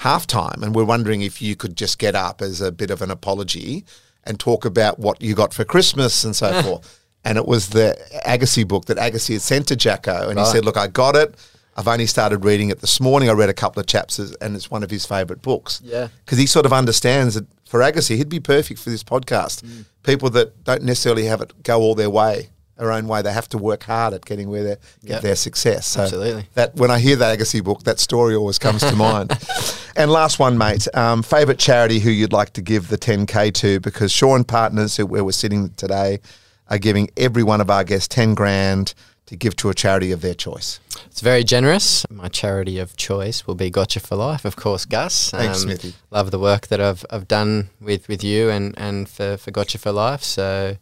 halftime, and we're wondering if you could just get up as a bit of an apology and talk about what you got for Christmas and so forth. And it was the Agassi book that Agassi had sent to Jacko, and right. he said, "Look, I got it. I've only started reading it this morning. I read a couple of chapters, and it's one of his favourite books. Yeah. because he sort of understands that for Agassi, he'd be perfect for this podcast. Mm. People that don't necessarily have it go all their way, their own way. They have to work hard at getting where they get Yep. their success. So Absolutely. That when I hear that Agassi book, that story always comes to mind. And last one, mate. Um, favorite charity who you'd like to give the 10k to? Because Shaw and Partners, who, where we're sitting today, are giving every one of our guests 10 grand to give to a charity of their choice. It's very generous. My charity of choice will be Gotcha for Life, of course, Gus. Um, Thanks, Smithy. Love the work that I've, I've done with, with you and, and for, for Gotcha for Life. So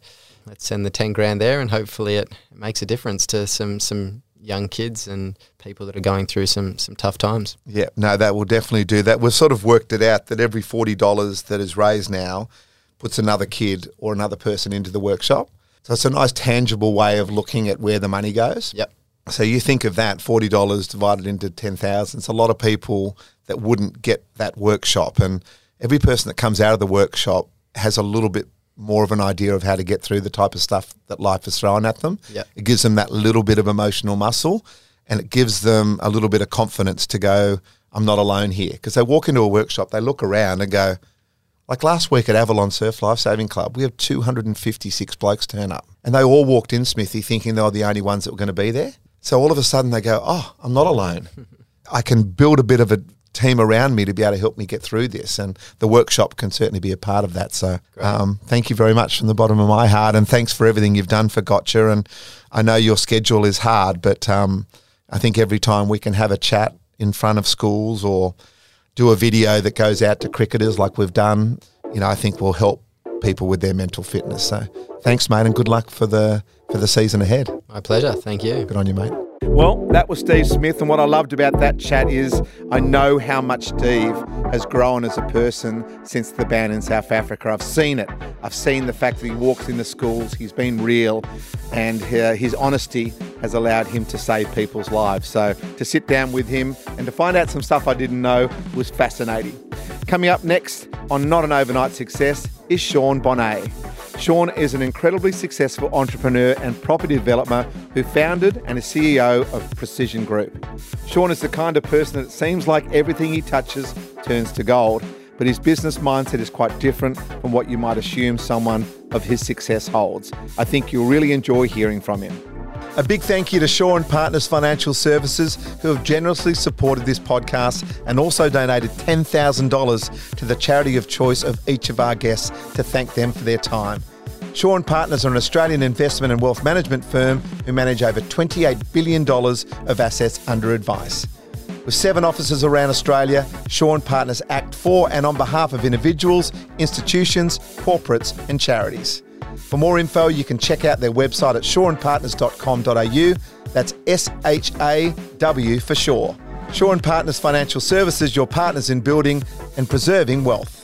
let's send the 10 grand there and hopefully it makes a difference to some, some young kids and people that are going through some, some tough times. Yeah, no, that will definitely do that. We've sort of worked it out that every $40 that is raised now puts another kid or another person into the workshop. So it's a nice tangible way of looking at where the money goes. Yep. So you think of that forty dollars divided into ten thousand. It's a lot of people that wouldn't get that workshop, and every person that comes out of the workshop has a little bit more of an idea of how to get through the type of stuff that life is throwing at them. Yep. It gives them that little bit of emotional muscle, and it gives them a little bit of confidence to go, "I'm not alone here." Because they walk into a workshop, they look around and go, like last week at Avalon Surf Life Saving Club, we have 256 blokes turn up. And they all walked in, Smithy, thinking they were the only ones that were going to be there. So all of a sudden they go, oh, I'm not alone. I can build a bit of a team around me to be able to help me get through this. And the workshop can certainly be a part of that. So um, thank you very much from the bottom of my heart. And thanks for everything you've done for Gotcha. And I know your schedule is hard, but um, I think every time we can have a chat in front of schools or do a video that goes out to cricketers like we've done, you know, I think will help people with their mental fitness. So thanks, mate, and good luck for the for the season ahead. My pleasure. Thank you. Good on you, mate. Well, that was Steve Smith, and what I loved about that chat is I know how much Steve has grown as a person since the ban in South Africa. I've seen it. I've seen the fact that he walks in the schools, he's been real, and uh, his honesty has allowed him to save people's lives. So to sit down with him and to find out some stuff I didn't know was fascinating. Coming up next on Not an Overnight Success is Sean Bonnet. Sean is an incredibly successful entrepreneur and property developer who founded and is CEO of Precision Group. Sean is the kind of person that seems like everything he touches turns to gold, but his business mindset is quite different from what you might assume someone of his success holds. I think you'll really enjoy hearing from him. A big thank you to Shaw and Partners Financial Services, who have generously supported this podcast and also donated $10,000 to the charity of choice of each of our guests to thank them for their time. Shaw and Partners are an Australian investment and wealth management firm who manage over $28 billion of assets under advice. With seven offices around Australia, Shaw and Partners act for and on behalf of individuals, institutions, corporates, and charities. For more info, you can check out their website at shawandpartners.com.au. That's S H A W for Shaw. Shaw and Partners Financial Services, your partners in building and preserving wealth.